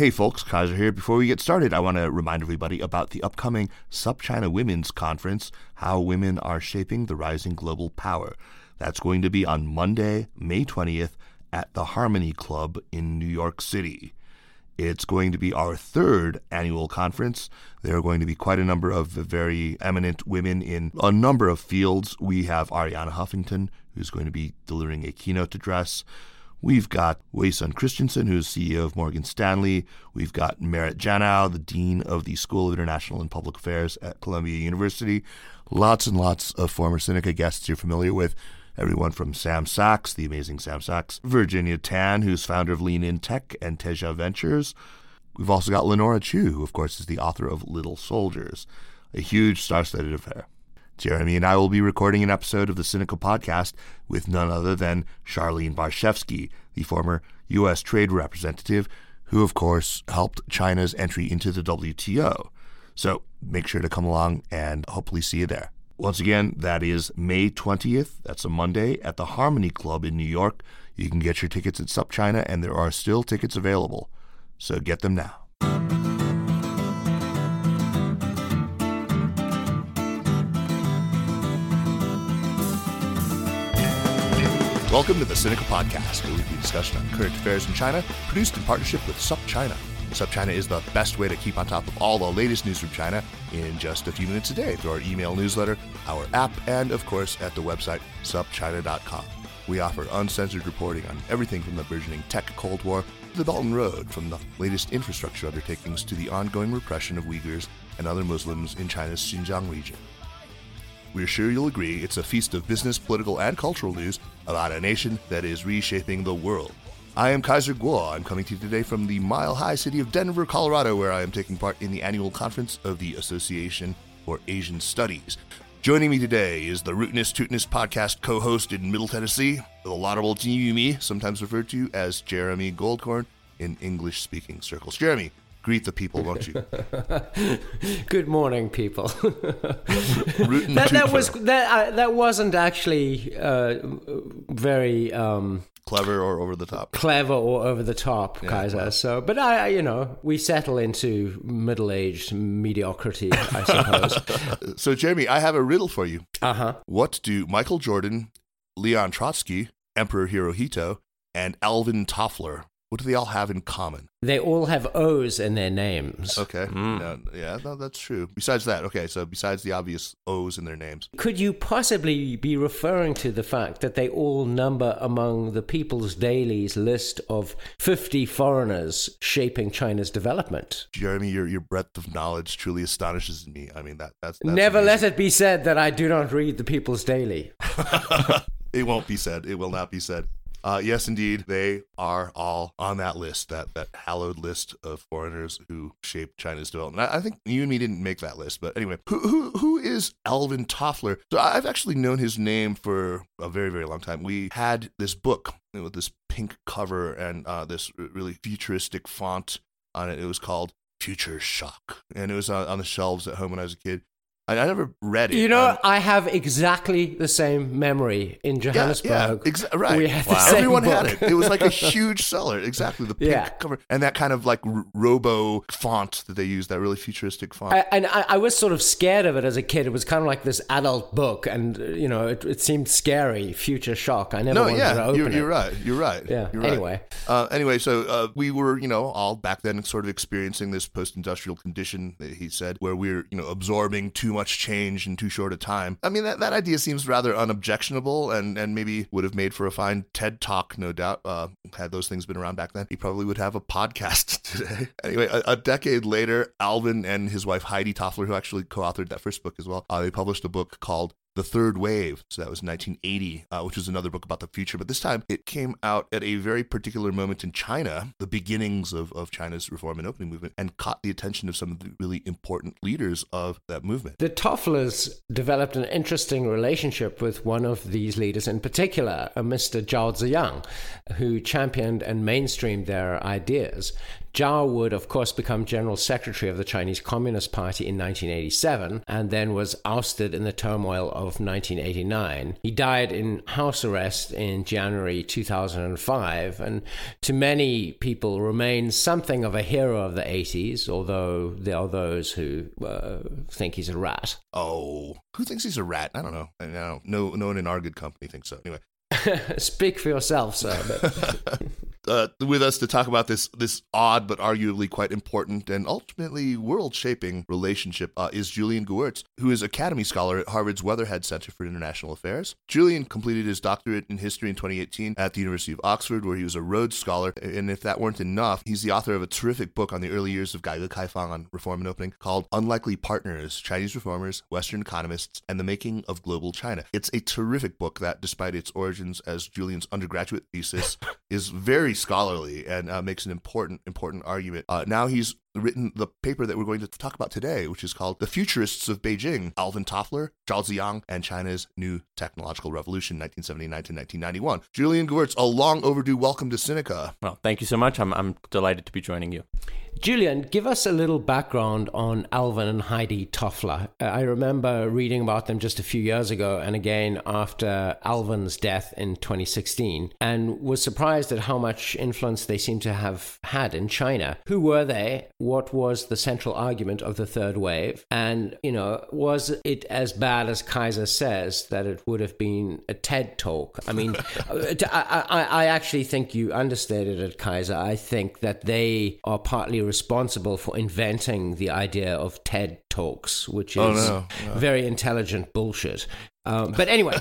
Hey folks, Kaiser here. Before we get started, I want to remind everybody about the upcoming SupChina Women's Conference How Women Are Shaping the Rising Global Power. That's going to be on Monday, May 20th at the Harmony Club in New York City. It's going to be our third annual conference. There are going to be quite a number of very eminent women in a number of fields. We have Arianna Huffington, who's going to be delivering a keynote address. We've got Wei Sun Christensen, who's CEO of Morgan Stanley. We've got Merit Janow, the Dean of the School of International and Public Affairs at Columbia University. Lots and lots of former Sinica guests you're familiar with. Everyone from Samm Sacks, the amazing Samm Sacks, Virginia Tan, who's founder of Lean In Tech and Teja Ventures. We've also got Lenora Chu, who, of course, is the author of Little Soldiers, a huge star studded affair. Jeremy and I will be recording an episode of the Sinica Podcast with none other than Charlene Barshefsky, the former U.S. Trade Representative, who, of course, helped China's entry into the WTO. So make sure to come along and hopefully see you there. Once again, that is May 20th. That's a Monday at the Harmony Club in New York. You can get your tickets at SupChina, and there are still tickets available. So get them now. Welcome to the Sinica Podcast, a weekly discussion on current affairs in China, produced in partnership with SupChina. SupChina is the best way to keep on top of all the latest news from China in just a few minutes a day through our email newsletter, our app, and of course at the website supchina.com. We offer uncensored reporting on everything from the burgeoning tech Cold War to the Belt and Road, from the latest infrastructure undertakings to the ongoing repression of Uyghurs and other Muslims in China's Xinjiang region. We're sure you'll agree it's a feast of business, political, and cultural news about a nation that is reshaping the world. I am Kaiser Kuo. I'm coming to you today from the mile high city of Denver, Colorado, where I am taking part in the annual conference of the Association for Asian Studies. Joining me today is the Rootness Tootinest podcast co host in Middle Tennessee, the laudable Yumi, sometimes referred to as Jeremy Goldkorn in English speaking circles. Jeremy, greet the people, won't you? Good morning, people. That, that was that uh, that wasn't actually uh, very um, clever or over the top. clever or over the top, Kaiser. well. So, but I, I, you know, we settle into middle-aged mediocrity, I suppose. So, Jeremy, I have a riddle for you. uh huh. What do Michael Jordan, Leon Trotsky, Emperor Hirohito, and Alvin Toffler, what do they all have in common? They all have O's in their names. Okay. Hmm. No, yeah, no, that's true. Besides that, okay, so besides the obvious O's in their names. Could you possibly be referring to the fact that they all number among the People's Daily's list of 50 foreigners shaping China's development? Jeremy, your, your breadth of knowledge truly astonishes me. I mean, that that's, that's Never let it be said that I do not read the People's Daily. it won't be said. It will not be said. Uh, yes, indeed, they are all on that list, that, that hallowed list of foreigners who shaped China's development. I, I think you and me didn't make that list, but anyway, who, who, who is Alvin Toffler? So I've actually known his name for a very, very long time. We had this book with this pink cover and uh, this really futuristic font on it. It was called Future Shock, and it was on, on the shelves at home when I was a kid. I, I never read it. You know, Um, I have exactly the same memory in yeah, Johannesburg. yeah, exa- right. Had same Everyone had it. It was like a huge seller. Exactly. The pink Yeah. cover and that kind of like r- robo font that they use, that really futuristic font. I, and I, I was sort of scared of it as a kid. It was kind of like this adult book, and you know, it, it seemed scary. Future shock. I never no, wanted to open you're, it. you're right. You're right. Yeah, You're right. anyway. Uh, anyway, so uh, we were, you know, all back then sort of experiencing this post-industrial condition. that He said, where we're, you know, absorbing too much change in too short a time. I mean, that, that idea seems rather unobjectionable, and and maybe would have made for a fine TED talk, no doubt. Uh, had those things been around back then, he probably would have a podcast today. anyway, a, a decade later, Alvin and his wife Heidi Toffler, who actually co-authored that first book as well, uh, they published a book called the Third Wave. So that was 1980, uh, which was another book about the future. But this time it came out at a very particular moment in China, the beginnings of, of China's reform and opening movement, and caught the attention of some of the really important leaders of that movement. The Tofflers developed an interesting relationship with one of these leaders in particular, a Mr. Zhao Ziyang, who championed and mainstreamed their ideas. Zhao would, of course, become General Secretary of the Chinese Communist Party in 1987 and then was ousted in the turmoil of 1989. He died in house arrest in January 2005 and to many people remains something of a hero of the 80s, although there are those who uh, think he's a rat. Oh, who thinks he's a rat? I don't know. I don't. No, no one in our good company thinks so. Anyway. Speak for yourself, sir. Uh, with us to talk about this this odd but arguably quite important and ultimately world shaping relationship uh, is Julian Gewirtz, who is Academy Scholar at Harvard's Weatherhead Center for International Affairs. Julian completed his doctorate in history in 2018 at the University of Oxford, where he was a Rhodes Scholar. And if that weren't enough, he's the author of a terrific book on the early years of Gaige Kaifang on reform and opening called Unlikely Partners Chinese Reformers, Western Economists, and the Making of Global China. It's a terrific book that, despite its origins as Julian's undergraduate thesis, is very scholarly and uh, makes an important, important argument. Uh, now he's written the paper that we're going to talk about today, which is called The Futurists of Beijing Alvin Toffler, Zhao Ziyang, and China's New Technological Revolution, 1979 to 1991. Julian Gewirtz, a long overdue welcome to Sinica. Well, thank you so much. I'm, I'm delighted to be joining you. Julian, give us a little background on Alvin and Heidi Toffler. Uh, I remember reading about them just a few years ago and again after Alvin's death in 2016 and was surprised at how much influence they seem to have had in China. Who were they? What was the central argument of the third wave? And, you know, was it as bad as Kaiser says that it would have been a TED talk? I mean, I, I, I actually think you understated it, Kaiser. I think that they are partly responsible for inventing the idea of TED Talks, which is oh, no. No. very intelligent bullshit. Um, but anyway,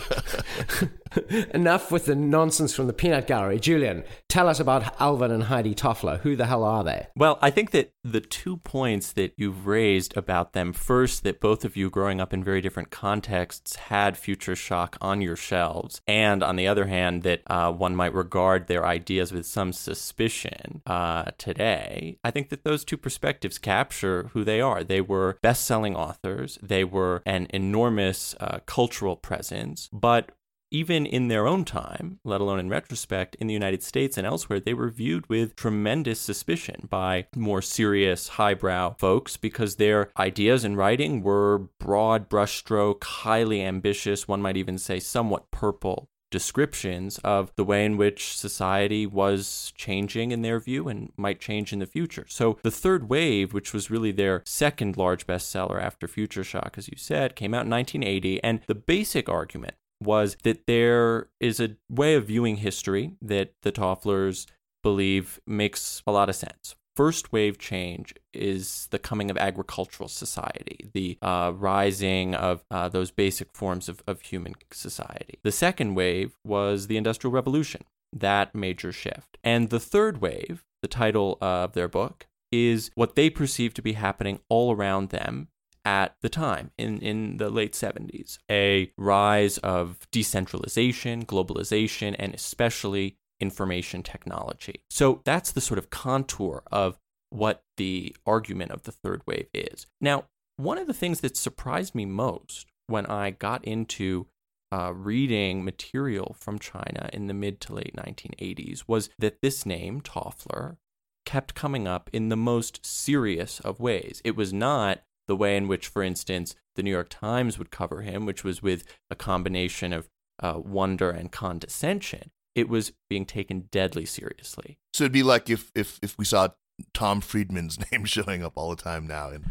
enough with the nonsense from the peanut gallery. Julian, tell us about Alvin and Heidi Toffler. Who the hell are they? Well, I think that the two points that you've raised about them first, that both of you growing up in very different contexts had Future Shock on your shelves, and on the other hand, that uh, one might regard their ideas with some suspicion uh, today. I think that those two perspectives capture who they are. They were best selling authors, they were an enormous uh, cultural presence, but even in their own time, let alone in retrospect, in the United States and elsewhere, they were viewed with tremendous suspicion by more serious, highbrow folks because their ideas and writing were broad brushstroke, highly ambitious, one might even say somewhat purple descriptions of the way in which society was changing in their view and might change in the future. So the third wave, which was really their second large bestseller after Future Shock, as you said, came out in 1980. And the basic argument was that there is a way of viewing history that the Tofflers believe makes a lot of sense. First wave change is the coming of agricultural society, the uh, rising of uh, those basic forms of, of human society. The second wave was the Industrial Revolution, that major shift. And the third wave, the title of their book, is what they perceive to be happening all around them at the time in, in the late 70s a rise of decentralization, globalization, and especially information technology. So that's the sort of contour of what the argument of the third wave is. Now, one of the things that surprised me most when I got into uh, reading material from China in the mid to late 1980s was that this name, Toffler, kept coming up in the most serious of ways. It was not the way in which, for instance, the New York Times would cover him, which was with a combination of uh, wonder and condescension. It was being taken deadly seriously. So it'd be like if if if we saw Tom Friedman's name showing up all the time now and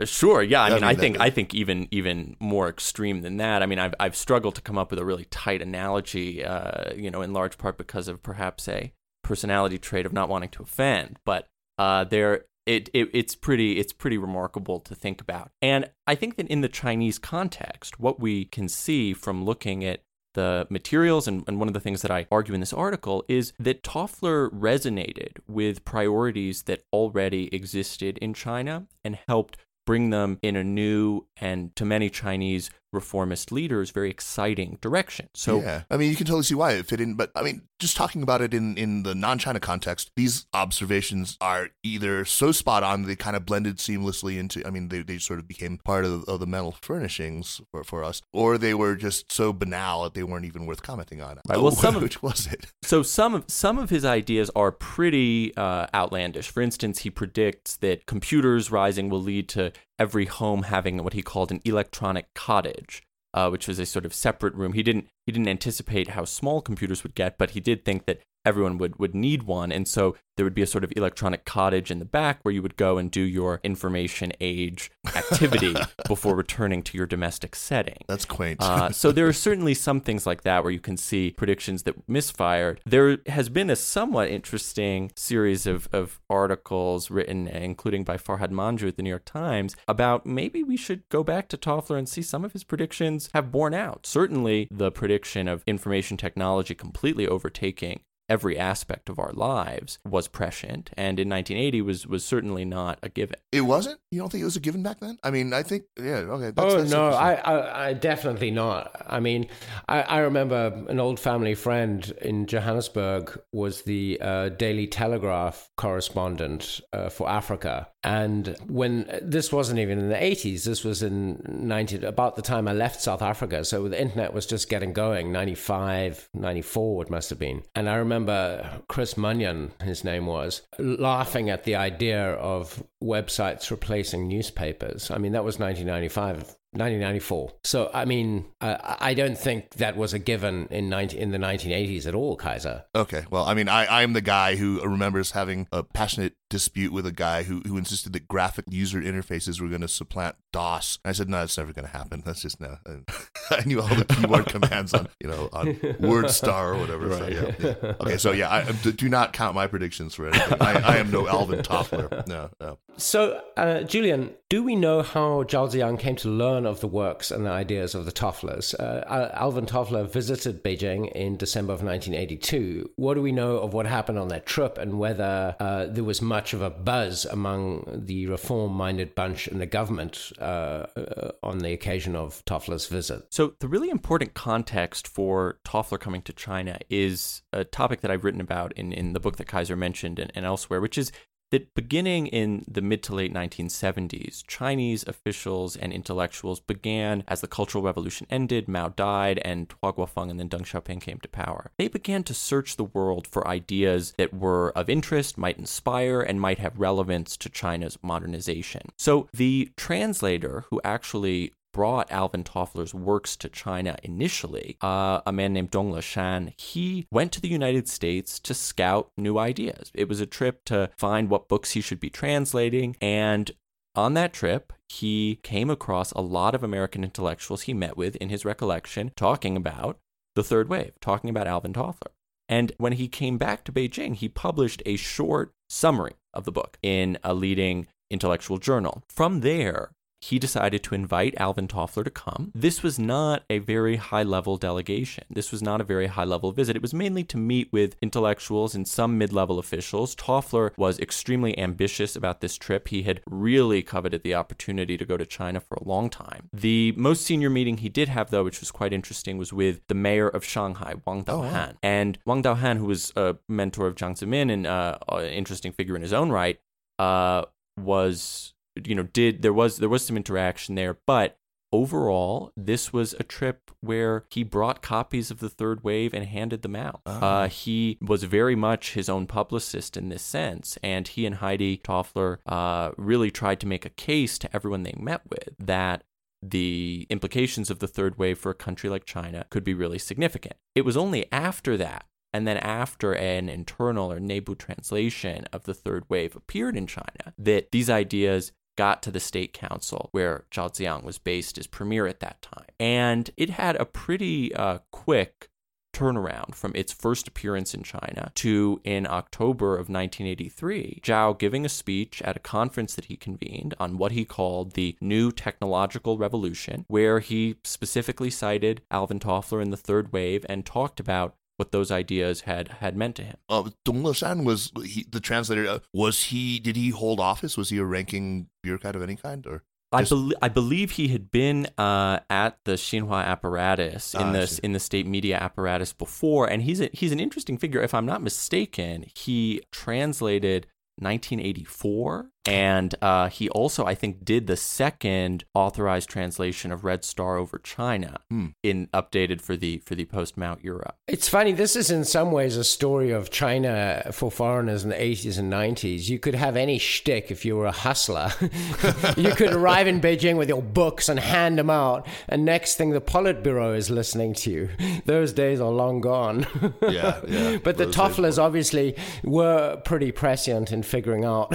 uh, Sure, yeah. I mean, I think I think even even more extreme than that. I mean, I've I've struggled to come up with a really tight analogy, uh, you know, in large part because of perhaps a personality trait of not wanting to offend. But uh, there it, it it's pretty it's pretty remarkable to think about. And I think that in the Chinese context, what we can see from looking at the materials, and, and one of the things that I argue in this article is that Toffler resonated with priorities that already existed in China and helped bring them in a new and to many Chinese reformist leaders very exciting direction. So yeah, I mean, you can totally see why it fit in. But I mean, just talking about it in in the non-China context, these observations are either so spot on they kind of blended seamlessly into. I mean, they, they sort of became part of, of the mental furnishings for, for us, or they were just so banal that they weren't even worth commenting on. Right. Well, some of, which was it? So some of some of his ideas are pretty uh, outlandish. For instance, he predicts that computers rising will lead to every home having what he called an electronic cottage, uh, which was a sort of separate room. He didn't he didn't anticipate how small computers would get, but he did think that everyone would, would need one. And so there would be a sort of electronic cottage in the back where you would go and do your information age activity before returning to your domestic setting. That's quaint. uh, so there are certainly some things like that where you can see predictions that misfired. There has been a somewhat interesting series of, of articles written, including by Farhad Manjoo at the New York Times, about maybe we should go back to Toffler and see some of his predictions have borne out. Certainly the prediction of information technology completely overtaking every aspect of our lives was prescient and in 1980 was was certainly not a given. It wasn't? You don't think it was a given back then? I mean i think yeah okay that's, oh that's no I, I, I definitely not. I mean I, I remember an old family friend in johannesburg was the uh, daily telegraph correspondent uh, for africa. And when this wasn't even in the 80s this was in 90 about the time i left south africa. So the internet was just getting going. 95 94 it must have been. And i remember remember Chris Munyon, his name was, laughing at the idea of websites replacing newspapers. I mean, that was 1995. 1994. So, I mean, I, I don't think that was a given in 19, in the 1980s at all, Kaiser. Okay. Well, I mean, I, I'm the guy who remembers having a passionate dispute with a guy who, who insisted that graphic user interfaces were going to supplant DOS. And I said, no, it's never going to happen. That's just no. I knew all the keyboard commands on, you know, on WordStar or whatever. Right. So, yeah, yeah. Okay, so yeah, I, do not count my predictions for anything. I, I am no Alvin Toffler. No, no. So, uh, Julian, do we know how Zhao Ziyang came to learn of the works and the ideas of the Tofflers? Uh, Alvin Toffler visited Beijing in December of 1982. What do we know of what happened on that trip and whether uh, there was much of a buzz among the reform minded bunch in the government uh, uh, on the occasion of Toffler's visit? So, the really important context for Toffler coming to China is a topic that I've written about in, in the book that Kaiser mentioned and, and elsewhere, which is that beginning in the mid to late 1970s, Chinese officials and intellectuals began, as the Cultural Revolution ended, Mao died, and Hua Guofeng and then Deng Xiaoping came to power. They began to search the world for ideas that were of interest, might inspire, and might have relevance to China's modernization. So the translator who actually brought Alvin Toffler's works to China initially, uh, a man named Dong Leshan, he went to the United States to scout new ideas. It was a trip to find what books he should be translating. And on that trip, he came across a lot of American intellectuals he met with in his recollection talking about the third wave, talking about Alvin Toffler. And when he came back to Beijing, he published a short summary of the book in a leading intellectual journal. From there, he decided to invite Alvin Toffler to come. This was not a very high level delegation. This was not a very high level visit. It was mainly to meet with intellectuals and some mid level officials. Toffler was extremely ambitious about this trip. He had really coveted the opportunity to go to China for a long time. The most senior meeting he did have, though, which was quite interesting, was with the mayor of Shanghai, Wang Daohan. Oh, wow. And Wang Daohan, who was a mentor of Jiang Zemin and uh, an interesting figure in his own right, uh, was you know did there was there was some interaction there but overall this was a trip where he brought copies of the third wave and handed them out oh. uh, he was very much his own publicist in this sense and he and heidi toffler uh, really tried to make a case to everyone they met with that the implications of the third wave for a country like China could be really significant. It was only after that and then after an internal or neibu translation of the third wave appeared in China, that these ideas got to the state council where Zhao Ziyang was based as premier at that time. And it had a pretty uh, quick turnaround from its first appearance in China to in October of 1983, Zhao giving a speech at a conference that he convened on what he called the New Technological Revolution, where he specifically cited Alvin Toffler in the third wave and talked about what those ideas had had meant to him. Uh, Dong Leshan was he, the translator. Uh, was he? Did he hold office? Was he a ranking bureaucrat of any kind? Or I, be- I believe he had been uh, at the Xinhua apparatus in Ah, the in the state media apparatus before, and he's a, he's an interesting figure. If I'm not mistaken, he translated 1984, and uh, he also I think did the second authorized translation of Red Star over China Hmm. in updated for the for the post Mao era. It's funny. This is in some ways a story of China for foreigners in the 80s and 90s. You could have any shtick if you were a hustler. you could arrive in Beijing with your books and hand them out, and next thing the Politburo is listening to you. Those days are long gone. Yeah, yeah. but the Those days Tofflers obviously were pretty prescient in figuring out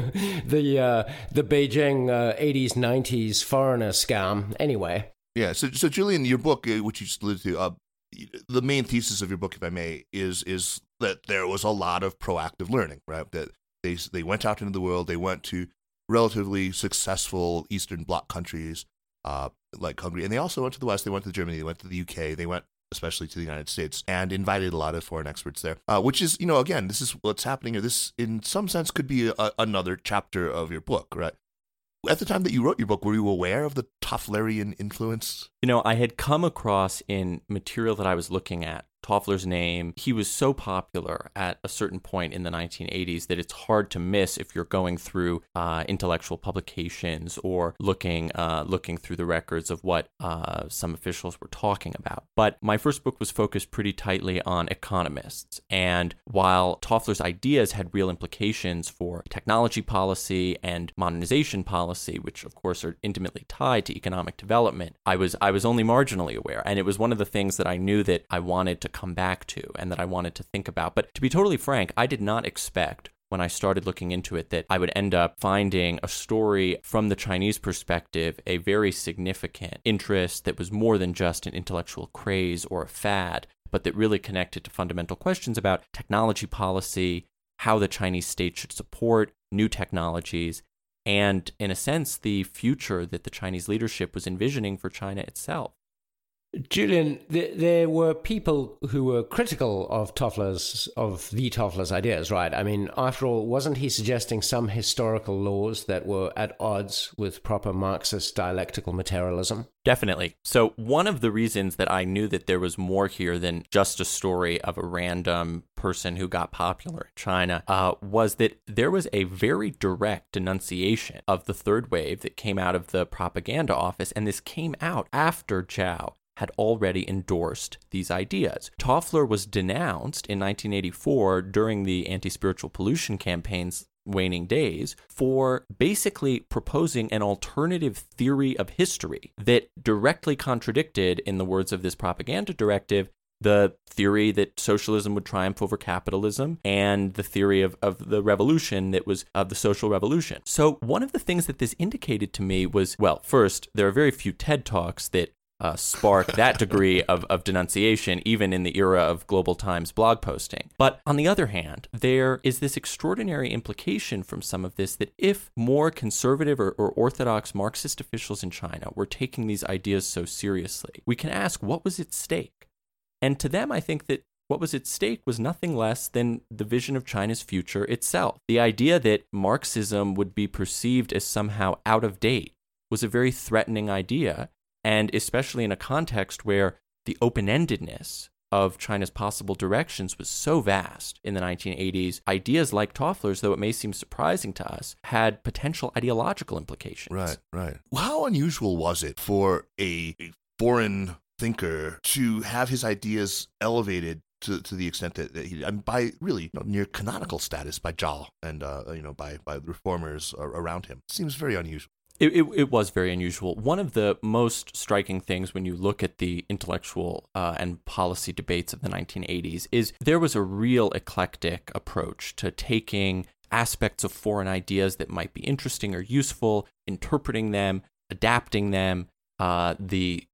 the uh, the Beijing uh, 80s 90s foreigner scam. Anyway. Yeah. So, so Julian, your book, uh, which you just alluded to, uh, the main thesis of your book, if I may, is is that there was a lot of proactive learning, right? That they they went out into the world, they went to relatively successful Eastern Bloc countries uh, like Hungary, and they also went to the West. They went to Germany, they went to the UK, they went especially to the United States, and invited a lot of foreign experts there. Uh, which is, you know, again, this is what's happening here. This, in some sense, could be a, another chapter of your book, right? At the time that you wrote your book, were you aware of the Tofflerian influence? You know, I had come across in material that I was looking at Toffler's name. He was so popular at a certain point in the 1980s that it's hard to miss if you're going through uh, intellectual publications or looking uh, looking through the records of what uh, some officials were talking about. But my first book was focused pretty tightly on economists, and while Toffler's ideas had real implications for technology policy and modernization policy, which of course are intimately tied to economic development, I was was only marginally aware, and it was one of the things that I knew that I wanted to come back to and that I wanted to think about. But to be totally frank, I did not expect when I started looking into it that I would end up finding a story from the Chinese perspective, a very significant interest that was more than just an intellectual craze or a fad, but that really connected to fundamental questions about technology policy, how the Chinese state should support new technologies, and in a sense, the future that the Chinese leadership was envisioning for China itself. Julian, th- there were people who were critical of Toffler's, of the Toffler's ideas, right? I mean, after all, wasn't he suggesting some historical laws that were at odds with proper Marxist dialectical materialism? Definitely. So, one of the reasons that I knew that there was more here than just a story of a random person who got popular in China uh, was that there was a very direct denunciation of the third wave that came out of the propaganda office. And this came out after Zhao had already endorsed these ideas. Toffler was denounced in 1984 during the anti spiritual pollution campaign's waning days for basically proposing an alternative theory of history that directly contradicted, in the words of this propaganda directive, the theory that socialism would triumph over capitalism and the theory of, of the revolution that was of the social revolution. So, one of the things that this indicated to me was well, first, there are very few TED Talks that uh, spark that degree of, of denunciation, even in the era of Global Times blog posting. But on the other hand, there is this extraordinary implication from some of this that if more conservative or, or orthodox Marxist officials in China were taking these ideas so seriously, we can ask what was at stake? And to them, I think that what was at stake was nothing less than the vision of China's future itself. The idea that Marxism would be perceived as somehow out of date was a very threatening idea and especially in a context where the open endedness of China's possible directions was so vast in the 1980s, ideas like Toffler's, though it may seem surprising to us, had potential ideological implications. Right, right. How unusual was it for a, a foreign thinker to have his ideas elevated to, to the extent that, that he, I mean, by really you know, near canonical status by Zhao and uh, you know by by the reformers around him? Seems very unusual. It, it, it was very unusual. One of the most striking things when you look at the intellectual uh, and policy debates of the 1980s is there was a real eclectic approach to taking aspects of foreign ideas that might be interesting or useful, interpreting them, adapting them, uh, the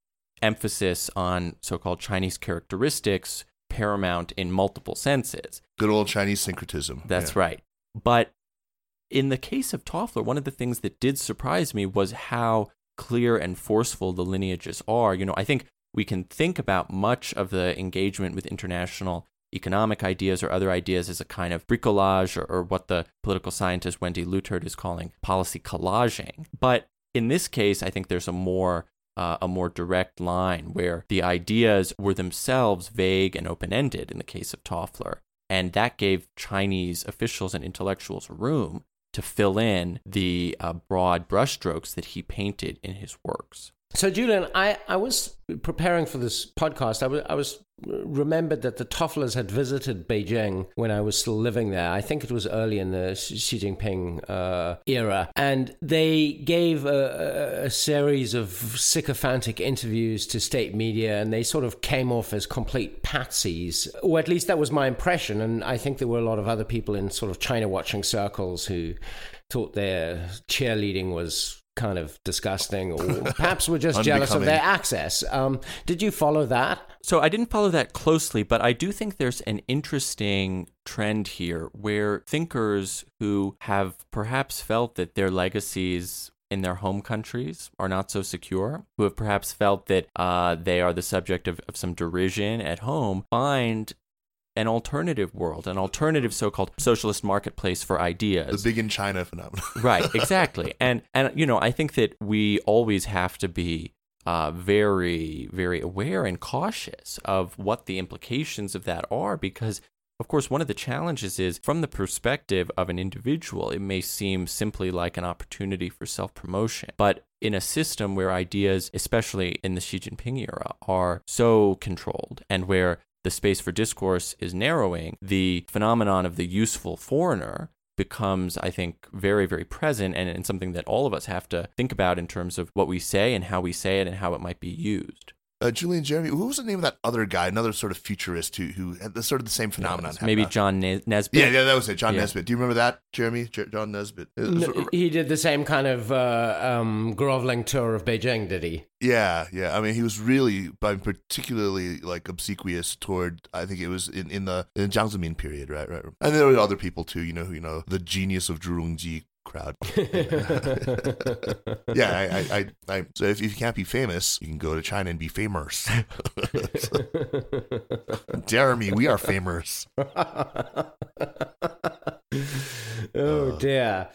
emphasis on so called Chinese characteristics paramount in multiple senses. Good old Chinese syncretism. That's Yeah. right. But in the case of Toffler, one of the things that did surprise me was how clear and forceful the lineages are. You know, I think we can think about much of the engagement with international economic ideas or other ideas as a kind of bricolage or, or what the political scientist Wendy Leutert is calling policy collaging. But in this case, I think there's a more uh, a more direct line where the ideas were themselves vague and open ended in the case of Toffler. And that gave Chinese officials and intellectuals room to fill in the uh, broad brushstrokes that he painted in his works. So, Julian, I, I was preparing for this podcast. I was, I was remembered that the Tofflers had visited Beijing when I was still living there. I think it was early in the Xi Jinping uh, era. And they gave a, a, series of sycophantic interviews to state media, and they sort of came off as complete patsies. Or at least that was my impression. And I think there were a lot of other people in sort of China watching circles who thought their cheerleading was kind of disgusting, or perhaps we're just jealous of their access. Um, did you follow that? So I didn't follow that closely, but I do think there's an interesting trend here where thinkers who have perhaps felt that their legacies in their home countries are not so secure, who have perhaps felt that uh, they are the subject of, of some derision at home, find an alternative world, an alternative so-called socialist marketplace for ideas. The big in China phenomenon. right, exactly. And and you know, I think that we always have to be uh, very, very aware and cautious of what the implications of that are because of course, one of the challenges is from the perspective of an individual, it may seem simply like an opportunity for self promotion. But in a system where ideas, especially in the Xi Jinping era, are so controlled and where the space for discourse is narrowing, the phenomenon of the useful foreigner becomes, I think, very, very present and, and something that all of us have to think about in terms of what we say and how we say it and how it might be used uh, Julian Jeremy. Who was the name of that other guy? Another sort of futurist who who had the, sort of the same phenomenon. maybe a, John Naisbitt. Yeah, yeah, that was it. John yeah. Naisbitt. Do you remember that, Jeremy? J- John Naisbitt. No, he did the same kind of uh, um, groveling tour of Beijing, did he? Yeah, yeah. I mean, he was really, but particularly like obsequious toward. I think it was in, in the in Jiang Zemin period, right, right. And there were other people too. You know, who you know, the genius of Zhu Rongji crowd. yeah, I, I, I, I, so if, you can't be famous, you can go to China and be famous. Dare me, we are famous. oh uh. dear.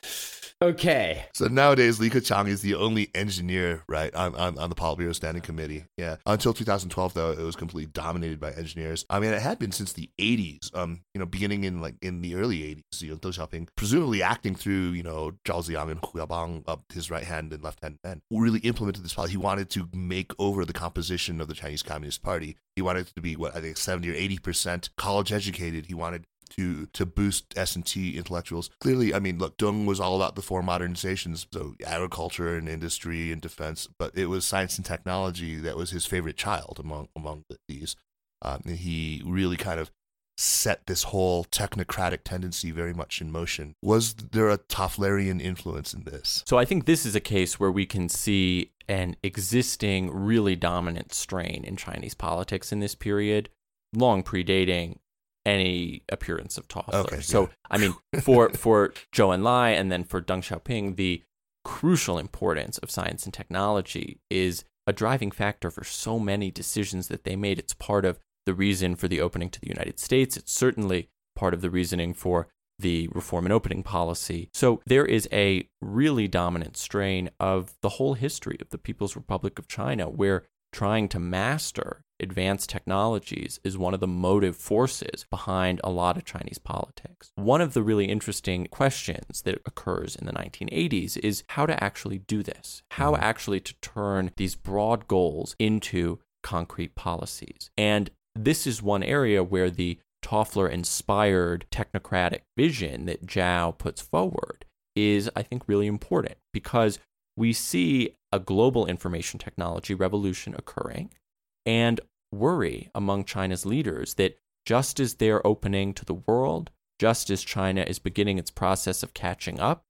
Okay. So nowadays, Li Keqiang is the only engineer, right, on, on, on the Politburo Standing Committee. Yeah. Until 2012, though, it was completely dominated by engineers. I mean, it had been since the 80s, um, you know, beginning in like in the early 80s, you know, Deng Xiaoping, presumably acting through, you know, Zhao Ziyang and Hu Yaobang, uh, his right hand and left hand man, really implemented this policy. He wanted to make over the composition of the Chinese Communist Party. He wanted it to be, what, I think 70 or 80% college educated. He wanted to to boost S and T intellectuals. Clearly, I mean, look, Deng was all about the four modernizations, so agriculture and industry and defense, but it was science and technology that was his favorite child among among these. Um, he really kind of set this whole technocratic tendency very much in motion. Was there a Tofflerian influence in this? So I think this is a case where we can see an existing really dominant strain in Chinese politics in this period, long predating any appearance of Toffler. Okay, so, yeah. I mean, for for Zhou Enlai and then for Deng Xiaoping, the crucial importance of science and technology is a driving factor for so many decisions that they made. It's part of the reason for the opening to the United States. It's certainly part of the reasoning for the reform and opening policy. So there is a really dominant strain of the whole history of the People's Republic of China where trying to master advanced technologies is one of the motive forces behind a lot of Chinese politics. One of the really interesting questions that occurs in the 1980s is how to actually do this, how mm-hmm. actually to turn these broad goals into concrete policies. And this is one area where the Toffler inspired technocratic vision that Zhao puts forward is, I think, really important because we see a global information technology revolution occurring and worry among China's leaders that just as they're opening to the world, just as China is beginning its process of catching up,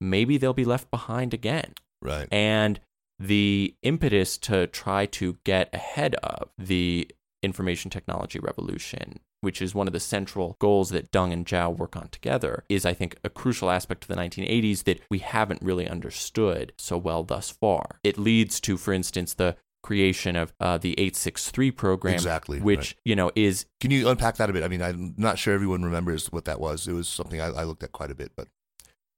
maybe they'll be left behind again. Right. And the impetus to try to get ahead of the information technology revolution, which is one of the central goals that Deng and Zhao work on together, is, I think, a crucial aspect of the 1980s that we haven't really understood so well thus far. It leads to, for instance, the creation of uh, the 863 program exactly which right. you know is can you unpack that a bit i mean i'm not sure everyone remembers what that was it was something i, I looked at quite a bit but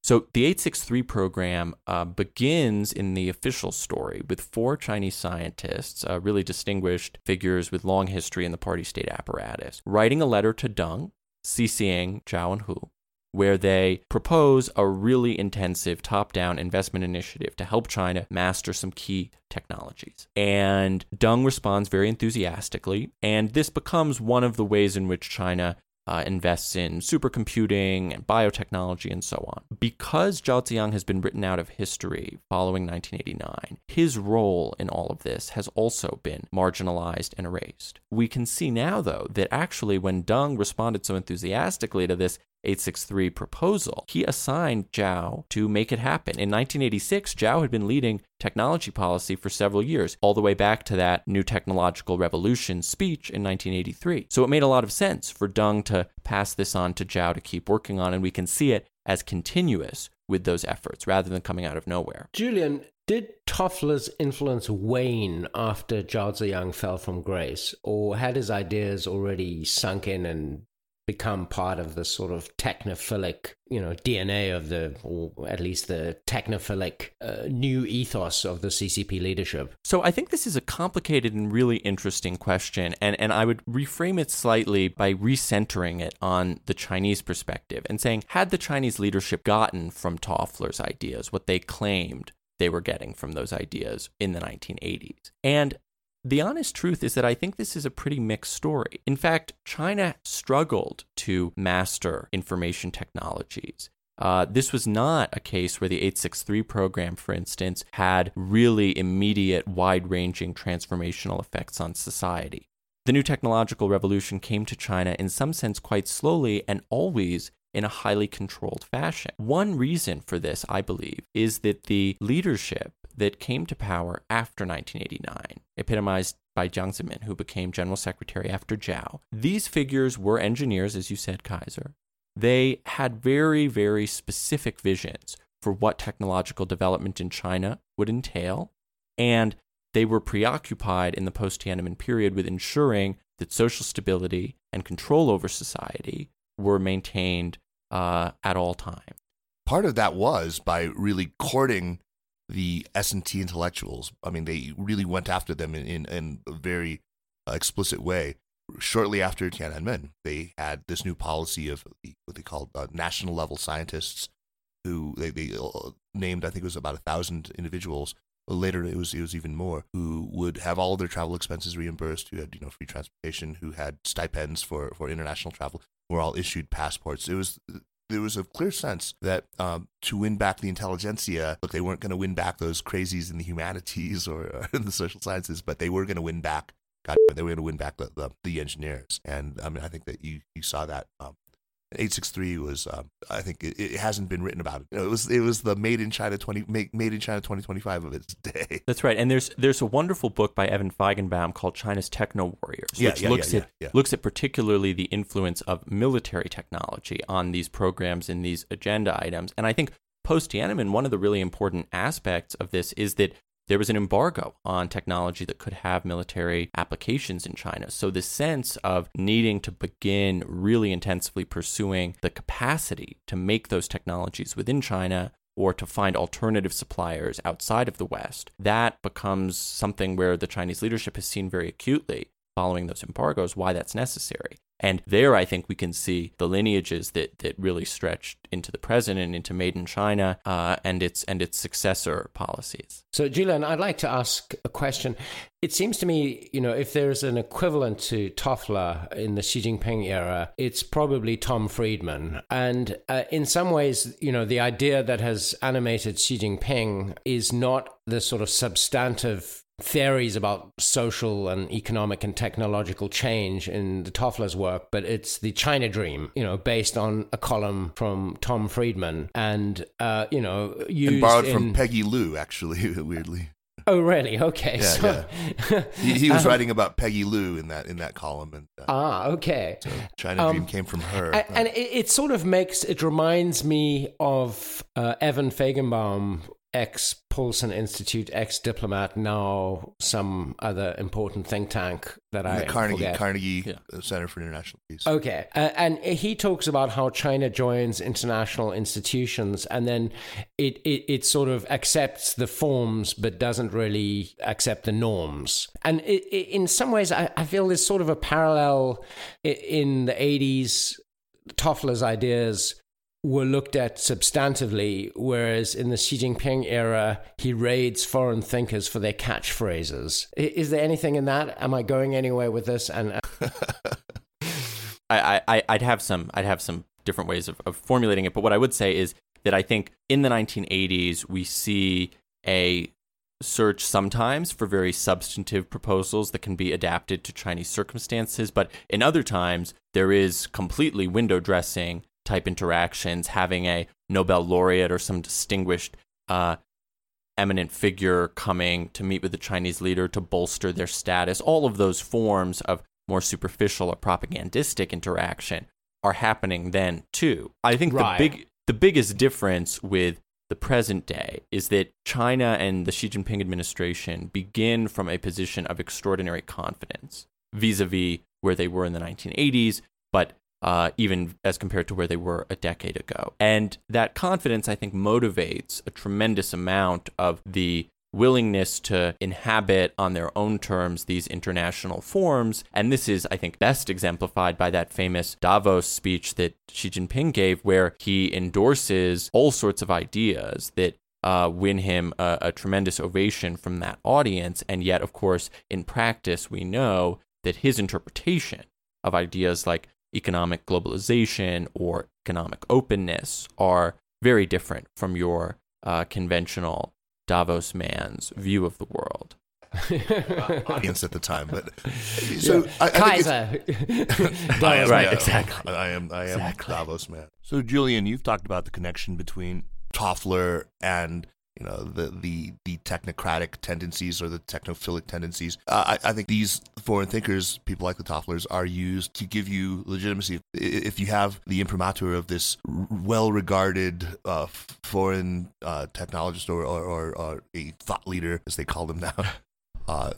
So the 863 program uh, begins in the official story with four Chinese scientists, uh, really distinguished figures with long history in the party state apparatus, writing a letter to Deng, CCing Zhao and Hu, where they propose a really intensive top down investment initiative to help China master some key technologies. And Deng responds very enthusiastically, and this becomes one of the ways in which China uh, invests in supercomputing and biotechnology and so on. Because Zhao Ziyang has been written out of history following 1989, his role in all of this has also been marginalized and erased. We can see now, though, that actually when Deng responded so enthusiastically to this, 863 proposal, he assigned Zhao to make it happen. In 1986, Zhao had been leading technology policy for several years, all the way back to that new technological revolution speech in 1983. So it made a lot of sense for Deng to pass this on to Zhao to keep working on, and we can see it as continuous with those efforts rather than coming out of nowhere. Julian, did Toffler's influence wane after Zhao Ziyang fell from grace, or had his ideas already sunk in and become part of the sort of technophilic, you know, DNA of the, or at least the technophilic uh, new ethos of the CCP leadership? So I think this is a complicated and really interesting question, and and I would reframe it slightly by recentering it on the Chinese perspective and saying, had the Chinese leadership gotten from Toffler's ideas what they claimed they were getting from those ideas in the 1980s. And the honest truth is that I think this is a pretty mixed story. In fact, China struggled to master information technologies. Uh, this was not a case where the 863 program, for instance, had really immediate, wide ranging transformational effects on society. The new technological revolution came to China in some sense quite slowly and always in a highly controlled fashion. One reason for this, I believe, is that the leadership that came to power after 1989, epitomized by Jiang Zemin, who became general secretary after Zhao. These figures were engineers, as you said, Kaiser. They had very, very specific visions for what technological development in China would entail, and they were preoccupied in the post Tiananmen period with ensuring that social stability and control over society were maintained uh, at all times. Part of that was by really courting the S&T intellectuals. I mean, they really went after them in, in, in a very uh, explicit way. Shortly after Tiananmen, they had this new policy of what they called uh, national level scientists, who they, they uh, named, I think it was about a thousand individuals. Later, it was it was even more who would have all of their travel expenses reimbursed, who had you know free transportation, who had stipends for for international travel, were all issued passports. It was there was a clear sense that um, to win back the intelligentsia, look, they weren't going to win back those crazies in the humanities or, or in the social sciences, but they were going to win back. God, they were going to win back the, the, the, engineers, and I mean, I think that you you saw that um, 863 was um, I think it, it, hasn't been written about. Know, it was it was the made in China 20 made, made in China 2025 of its day. That's right. And there's there's a wonderful book by Evan Feigenbaum called China's Techno Warriors, yeah, which yeah, looks yeah, at looks at particularly the influence of military technology on these programs and these agenda items. And I think post Tiananmen, one of the really important aspects of this is that there was an embargo on technology that could have military applications in China. So, the sense of needing to begin really intensively pursuing the capacity to make those technologies within China or to find alternative suppliers outside of the West, that becomes something where the Chinese leadership has seen very acutely following those embargoes why that's necessary. And there, I think we can see the lineages that, that really stretched into the present and into Made in China uh, and its and its successor policies. So, Julian, I'd like to ask a question. It seems to me, you know, if there's an equivalent to Toffler in the Xi Jinping era, it's probably Tom Friedman. And uh, in some ways, you know, the idea that has animated Xi Jinping is not the sort of substantive theories about social and economic and technological change in the Toffler's work, but it's the China Dream, you know, based on a column from Tom Friedman and, uh, you know, used and borrowed in... from Peggy Liu, actually, weirdly. Oh, really? Okay. Yeah, so, yeah. he, he, was um, writing about Peggy Liu in that in that column, and uh, ah, okay. so China Um, Dream came from her. And, and it, it sort of makes it reminds me of uh, Evan Feigenbaum ex Paulson Institute, ex diplomat, now some other important think tank that I the Carnegie forget. Carnegie Yeah. Center for International Peace. Okay. Uh, and he talks about how China joins international institutions and then it, it, it sort of accepts the forms but doesn't really accept the norms. And it, it, in some ways, I, I feel there's sort of a parallel in the 80s. Toffler's ideas were looked at substantively, whereas in the Xi Jinping era, he raids foreign thinkers for their catchphrases. Is there anything in that? Am I going anywhere with this? And uh, I, I I'd have some I'd have some different ways of, of formulating it, but what I would say is that I think in the 1980s we see a search sometimes for very substantive proposals that can be adapted to Chinese circumstances, but in other times there is completely window dressing type interactions, having a Nobel laureate or some distinguished uh, eminent figure coming to meet with the Chinese leader to bolster their status. All of those forms of more superficial or propagandistic interaction are happening then too. I think Right. the big the biggest difference with the present day is that China and the Xi Jinping administration begin from a position of extraordinary confidence vis-a-vis where they were in the 1980s, but uh, even as compared to where they were a decade ago. And that confidence, I think, motivates a tremendous amount of the willingness to inhabit on their own terms these international forms. And this is, I think, best exemplified by that famous Davos speech that Xi Jinping gave, where he endorses all sorts of ideas that uh, win him a, a tremendous ovation from that audience. And yet, of course, in practice, we know that his interpretation of ideas like economic globalization or economic openness are very different from your uh, conventional Davos man's view of the world. audience at the time, but so I, I think Kaiser. I am, Right, yeah, exactly. I am. I am Exactly. Davos man. So, Julian, you've talked about the connection between Toffler and you know the the the technocratic tendencies or the technophilic tendencies. Uh, I, I think these foreign thinkers, people like the Tofflers, are used to give you legitimacy. If you have the imprimatur of this well-regarded uh, foreign uh, technologist or, or, or, or a thought leader, as they call them now.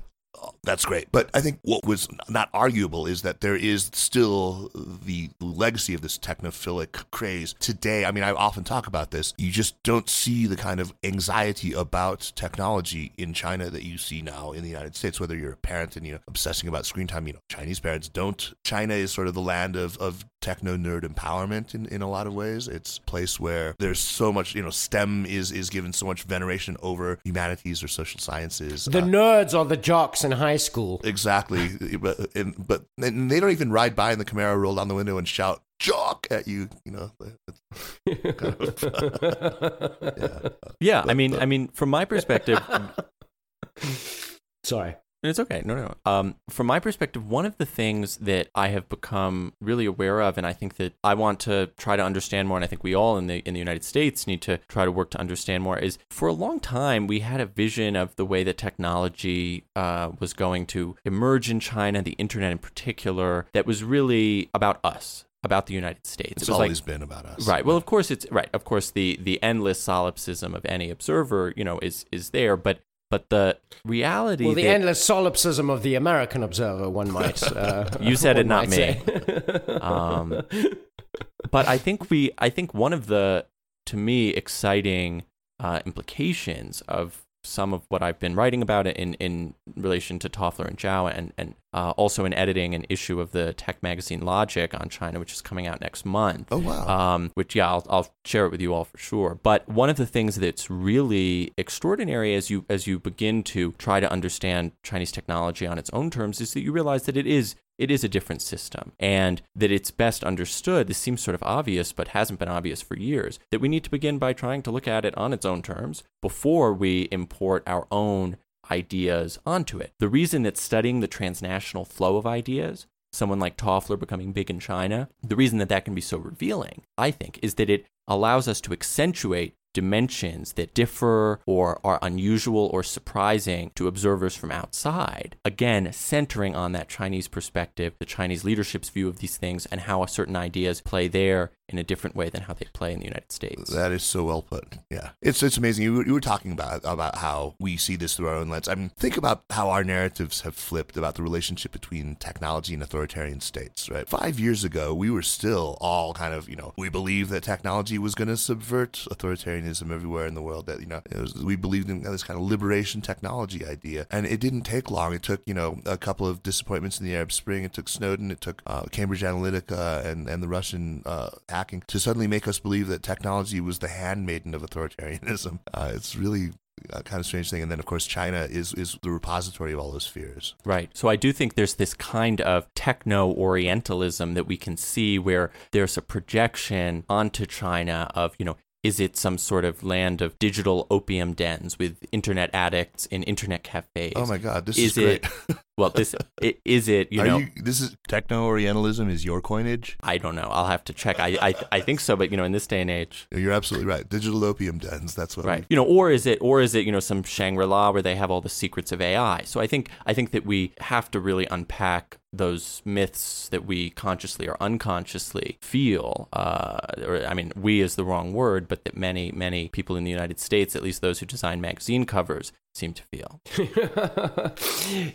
That's great. But I think what was not arguable is that there is still the legacy of this technophilic craze today. I mean, I often talk about this. You just don't see the kind of anxiety about technology in China that you see now in the United States, whether you're a parent and, you're obsessing about screen time. You know, Chinese parents don't. China is sort of the land of, of techno nerd empowerment in, in a lot of ways. It's a place where there's so much, you know, STEM is, is given so much veneration over humanities or social sciences. the Uh, nerds are the jocks in high school. Exactly, but and, but and they don't even ride by in the Camaro, roll down the window, and shout "jock" at you. You know, yeah. Yeah, I mean, but- I mean, from my perspective, Sorry. It's okay. No, no, no. Um, from my perspective, one of the things that I have become really aware of, and I think that I want to try to understand more, and I think we all in the in the United States need to try to work to understand more, is for a long time we had a vision of the way that technology uh, was going to emerge in China, the internet in particular, that was really about us, about the United States. It's it was like always been about us, Right. Well, of course it's right. Of course, the the endless solipsism of any observer, you know, is is there. But but the reality. Well, the that- endless solipsism of the American observer, one might. Uh, You said it, not me. Um, but I think we. I think one of the to me exciting uh, implications of some of what I've been writing about it in, in relation to Toffler and Zhao and, and uh, also in editing an issue of the tech magazine Logic on China, which is coming out next month. Oh wow! Um, which yeah, I'll, I'll share it with you all for sure. But one of the things that's really extraordinary as you as you begin to try to understand Chinese technology on its own terms is that you realize that it is it is a different system and that it's best understood. This seems sort of obvious, but hasn't been obvious for years. That we need to begin by trying to look at it on its own terms before we import our own ideas onto it. The reason that studying the transnational flow of ideas someone like Toffler becoming big in China, the reason that that can be so revealing, I think, is that it allows us to accentuate dimensions that differ or are unusual or surprising to observers from outside. Again, centering on that Chinese perspective, the Chinese leadership's view of these things, and how certain ideas play there in a different way than how they play in the United States. That is so well put. Yeah, it's it's amazing. You you were talking about about how we see this through our own lens. I mean, think about how our narratives have flipped about the relationship between technology and authoritarian states. Right, five years ago, we were still all kind of you know we believed that technology was going to subvert authoritarianism everywhere in the world. That you know was, we believed in this kind of liberation technology idea, and it didn't take long. It took you know a couple of disappointments in the Arab Spring. It took Snowden. It took uh, Cambridge Analytica and and the Russian. Uh, to suddenly make us believe that technology was the handmaiden of authoritarianism. Uh, it's really a kind of strange thing. And then, of course, China is, is the repository of all those fears. Right. So I do think there's this kind of techno Orientalism that we can see where there's a projection onto China of, you know, is it some sort of land of digital opium dens with internet addicts in internet cafes? Oh my God, this is, is great. It, well, this it, is it. You Are know, you, this is techno Orientalism is your coinage. I don't know. I'll have to check. I, I I think so, but you know, in this day and age, you're absolutely right. Digital opium dens. That's what. Right. We, you know, or is it or is it you know some Shangri La where they have all the secrets of AI? So I think I think that we have to really unpack those myths that we consciously or unconsciously feel, uh, or I mean, we is the wrong word, but that many, many people in the United States, at least those who design magazine covers, seem to feel.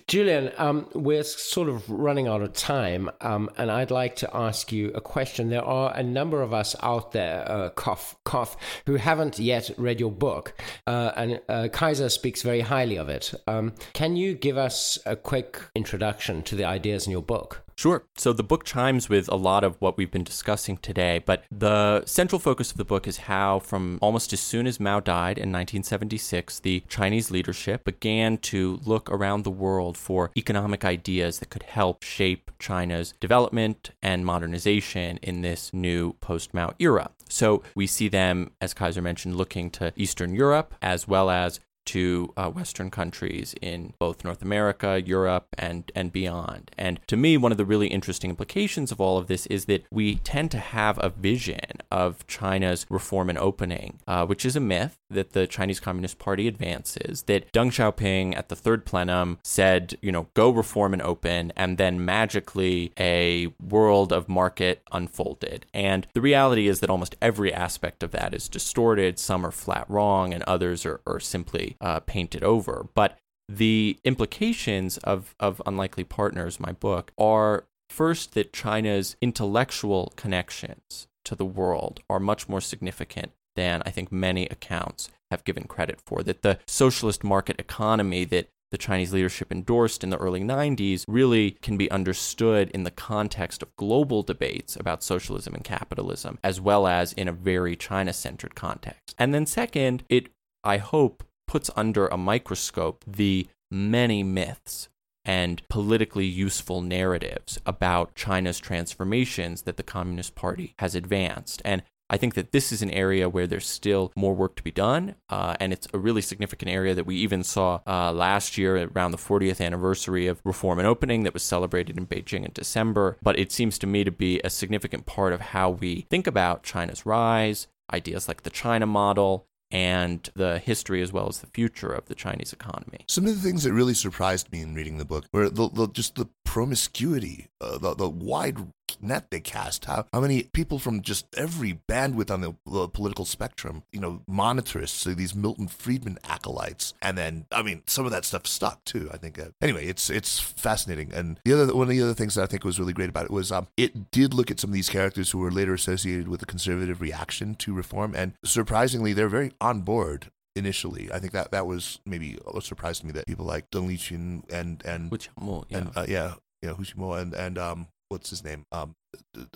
Julian, um, we're sort of running out of time, um, and I'd like to ask you a question. There are a number of us out there, uh, cough, cough, who haven't yet read your book, uh, and uh, Kaiser speaks very highly of it. Um, can you give us a quick introduction to the ideas in your book? Sure. So the book chimes with a lot of what we've been discussing today, but the central focus of the book is how, from almost as soon as Mao died in 1976, the Chinese leadership began to look around the world for economic ideas that could help shape China's development and modernization in this new post Mao era. So we see them, as Kaiser mentioned, looking to Eastern Europe as well as to uh, Western countries in both North America, Europe, and, and beyond. And to me, one of the really interesting implications of all of this is that we tend to have a vision of China's reform and opening, uh, which is a myth that the Chinese Communist Party advances, that Deng Xiaoping at the third plenum said, you know, go reform and open, and then magically a world of market unfolded. And the reality is that almost every aspect of that is distorted. Some are flat wrong, and others are, are simply uh, painted over. But the implications of, of Unlikely Partners, my book, are first that China's intellectual connections to the world are much more significant than I think many accounts have given credit for. That the socialist market economy that the Chinese leadership endorsed in the early 90s really can be understood in the context of global debates about socialism and capitalism, as well as in a very China centered context. And then, second, it, I hope, puts under a microscope the many myths and politically useful narratives about China's transformations that the Communist Party has advanced. And I think that this is an area where there's still more work to be done. Uh, and it's a really significant area that we even saw uh, last year around the 40th anniversary of Reform and Opening that was celebrated in Beijing in December. But it seems to me to be a significant part of how we think about China's rise, ideas like the China model, and the history as well as the future of the Chinese economy. Some of the things that really surprised me in reading the book were the, the, just the promiscuity, uh, the, the wide net they cast. How how many people from just every bandwidth on the, the political spectrum, you know, monitors so these Milton Friedman acolytes, and then I mean, some of that stuff stuck too. I think. Uh, anyway, it's it's fascinating. And the other one of the other things that I think was really great about it was um, it did look at some of these characters who were later associated with the conservative reaction to reform, and surprisingly, they're very on board initially. I think that that was maybe a surprise to me that people like Deng Liqun and and more, yeah. and uh, yeah, yeah, Hu Mo and and um what's his name? Um,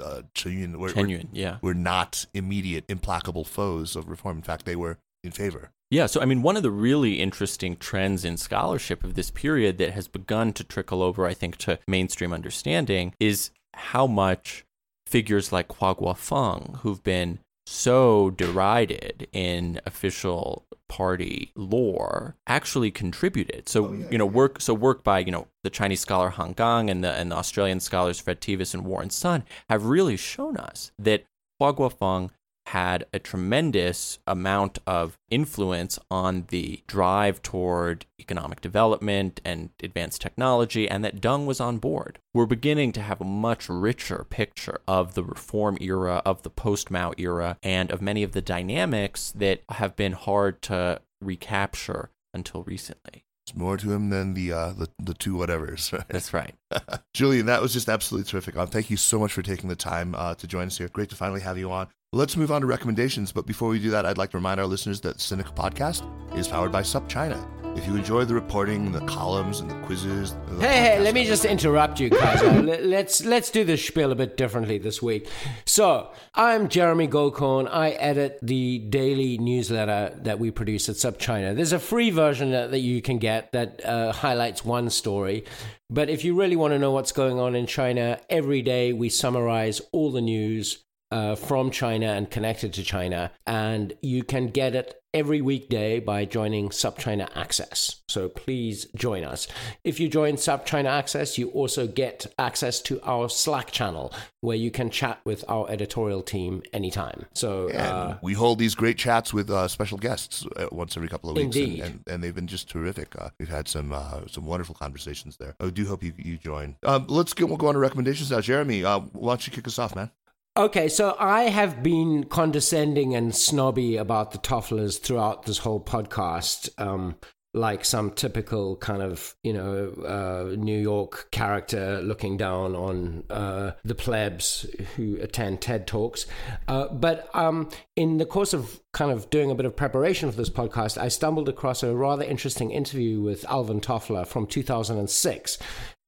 uh, Chen Yun were, Chen Yun, yeah. were not immediate, implacable foes of reform. In fact, they were in favor. Yeah, so I mean, one of the really interesting trends in scholarship of this period that has begun to trickle over, I think, to mainstream understanding is how much figures like Hua Guofeng, who've been so derided in official party lore actually contributed. So, oh, yeah, you know, work so work by, you know, the Chinese scholar Han Gang and the and the Australian scholars Fred Teiwes and Warren Sun have really shown us that Hua Guofeng had a tremendous amount of influence on the drive toward economic development and advanced technology, and that Deng was on board. We're beginning to have a much richer picture of the reform era, of the post Mao era, and of many of the dynamics that have been hard to recapture until recently. There's more to him than the uh, the, the two whatevers. Right? That's right. Julian, that was just absolutely terrific. Um, thank you so much for taking the time uh, to join us here. Great to finally have you on. Let's move on to recommendations. But before we do that, I'd like to remind our listeners that Sinica Podcast is powered by SupChina. If you enjoy the reporting, the columns, and the quizzes, the Hey, hey, let me just interrupt you, Kaiser. Let- let's let's do this spiel a bit differently this week. So, I'm Jeremy Goldkorn. I edit the daily newsletter that we produce at SupChina. There's a free version that, that you can get that uh, highlights one story. But if you really want to know what's going on in China, every day we summarize all the news uh, from China and connected to China. And you can get it every weekday by joining SupChina Access. So please join us. If you join SupChina Access, you also get access to our Slack channel where you can chat with our editorial team anytime. So, And uh, we hold these great chats with uh, special guests uh, once every couple of weeks, and, and, and they've been just terrific. Uh, we've had some uh, some wonderful conversations there. I do hope you you join. Um, let's get we'll go on to recommendations now. Jeremy, uh, why don't you kick us off, man? Okay, so I have been condescending and snobby about the Tofflers throughout this whole podcast, um, like some typical kind of, you know, uh, New York character looking down on uh, the plebs who attend TED Talks. Uh, but um, in the course of kind of doing a bit of preparation for this podcast, I stumbled across a rather interesting interview with Alvin Toffler from 2006.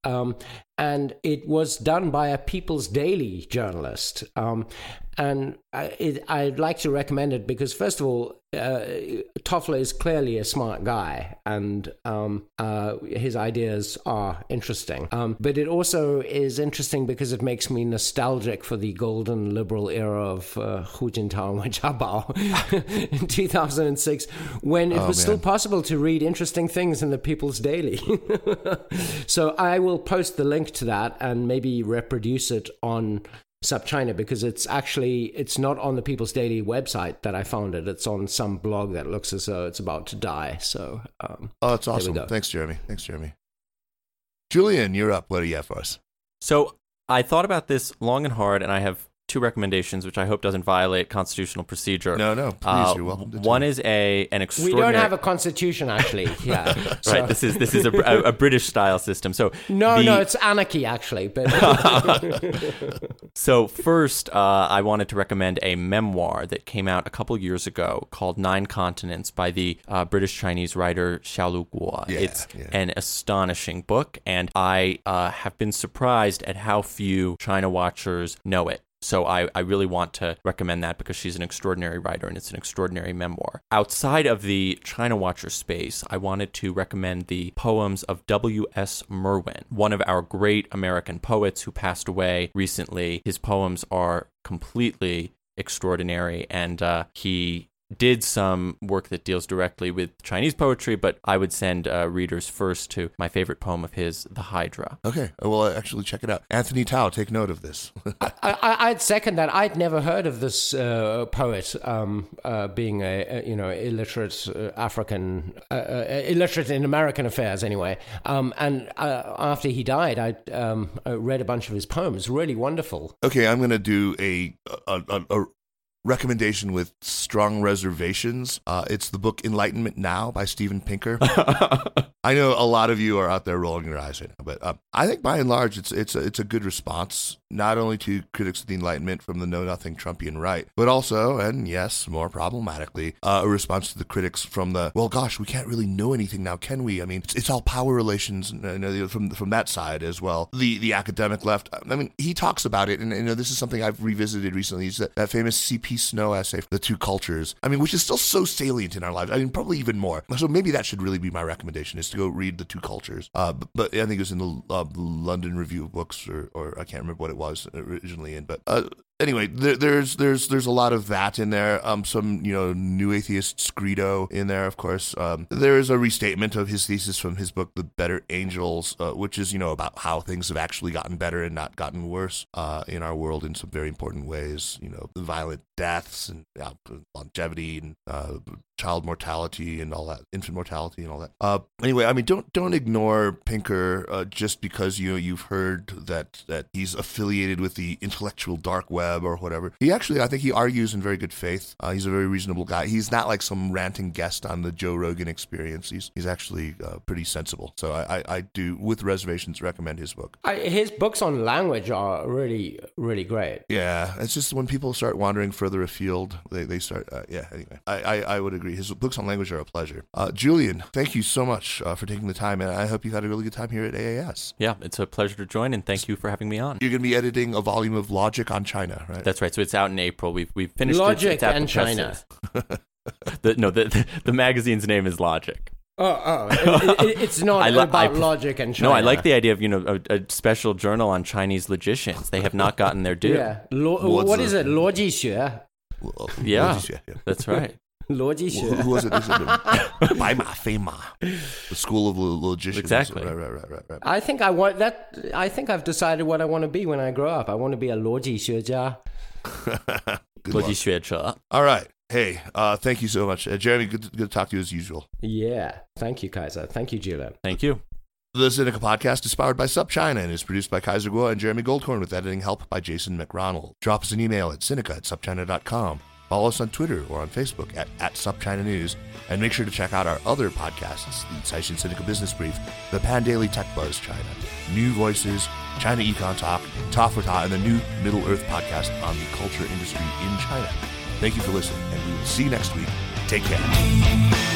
Um, and it was done by a People's Daily journalist. Um, and I, it, I'd like to recommend it because, first of all, uh, Toffler is clearly a smart guy, and um, uh, his ideas are interesting. Um, but it also is interesting because it makes me nostalgic for the golden liberal era of uh, Hu Jintao and Jiabao in 2006, when it Oh, was still possible to read interesting things in the People's Daily. so I will post the link to that and maybe reproduce it on SupChina because it's actually it's not on the People's Daily website that I found it. It's on some blog that looks as though it's about to die. So um, Oh, that's awesome. Thanks, Jeremy. Thanks, Jeremy. Julian, you're up. What do you have for us? So I thought about this long and hard, and I have two recommendations, which I hope doesn't violate constitutional procedure. No, no, please, Uh, you're welcome to. One is a an extraordinary. we don't have a constitution actually. Yeah, So- right. This is this is a, a, a British style system. So no, the- no, it's anarchy actually. But So first, uh, I wanted to recommend a memoir that came out a couple years ago called Nine Continents by the uh, British Chinese writer Xiaolu Guo. Yeah, it's yeah. an astonishing book, and I uh, have been surprised at how few China watchers know it. So I, I really want to recommend that because she's an extraordinary writer and it's an extraordinary memoir. Outside of the China Watcher space, I wanted to recommend the poems of W.S. Merwin, one of our great American poets who passed away recently. His poems are completely extraordinary and uh, he did some work that deals directly with Chinese poetry, but I would send uh, readers first to my favorite poem of his, The Hydra. Okay, well, actually, check it out. Anthony Tao, take note of this. I, I, I'd second that. I'd never heard of this uh, poet um, uh, being a, a you know illiterate uh, African, uh, uh, illiterate in American affairs anyway. Um, and uh, after he died, I um, I read a bunch of his poems. Really wonderful. okay, I'm going to do a, a, a, a recommendation with strong reservations. Uh, it's the book Enlightenment Now by Steven Pinker. I know a lot of you are out there rolling your eyes right now, but um, I think by and large, it's it's a, it's a good response, not only to critics of the Enlightenment from the know nothing Trumpian right, but also, and yes, more problematically, uh, a response to the critics from the well, gosh, we can't really know anything now, can we? I mean, it's, it's all power relations, you know, from from that side as well. The the academic left. I mean, he talks about it, and you know, this is something I've revisited recently. It's that, that famous C.P. Snow essay, "The Two Cultures." I mean, which is still so salient in our lives. I mean, probably even more. So maybe that should really be my recommendation: is to go read "The Two Cultures." Uh, but, but I think it was in the uh, London Review of Books, or or I can't remember what it was originally in. But uh, anyway, there, there's there's there's a lot of that in there. Um, some you know new atheists screedo in there, of course. Um, there is a restatement of his thesis from his book, The Better Angels, uh, which is you know about how things have actually gotten better and not gotten worse uh, in our world in some very important ways. You know, violent deaths and uh, longevity and uh, child mortality and all that, infant mortality and all that. Uh, anyway, I mean, don't don't ignore Pinker uh, just because you know, you've heard that that he's affiliated with the intellectual dark web or whatever. He actually, I think, he argues in very good faith. Uh, he's a very reasonable guy. He's not like some ranting guest on the Joe Rogan Experience. He's he's actually uh, pretty sensible. So I, I, I do, with reservations, recommend his book. I, his books on language are really really great. Yeah, it's just when people start wandering further afield, they they start. Uh, yeah. Anyway, I, I I would agree his books on language are a pleasure. Uh, Julian, thank you so much uh, for taking the time, and I hope you had a really good time here at AAS. Yeah, it's a pleasure to join, and thank you for having me on. You're going to be editing a volume of Logic on China, right? That's right. So it's out in April. We've we've finished Logic it. and China. the, no, the, the the magazine's name is Logic. Oh, oh. It, it, it's not li- about I, logic and China. No, I like the idea of you know a, a, special journal on Chinese logicians. They have not gotten their due. yeah, Lo- what is it? Logixue. Yeah, yeah, that's right. 逻辑学. Who, was it By is Fei the school of logicians. Exactly. Right, right, right, right, right. I think I want that. I think I've decided what I want to be when I grow up. I want to be a 逻辑学家. All right. Hey, uh, thank you so much. Uh, Jeremy, good to, good to talk to you as usual. Yeah. Thank you, Kaiser. Thank you, Julian. Thank you. The Sinica podcast is powered by SupChina and is produced by Kaiser Kuo and Jeremy Goldkorn with editing help by Jason McRonald. Drop us an email at sinica at supchina.com. Follow us on Twitter or on Facebook at, at SupChina News. And make sure to check out our other podcasts, the Caixin Sinica Business Brief, the Pandaily Tech Buzz China, New Voices, China Econ Talk, Ta for Ta, and the new Middle Earth podcast on the culture industry in China. Thank you for listening, and we will see you next week. Take care.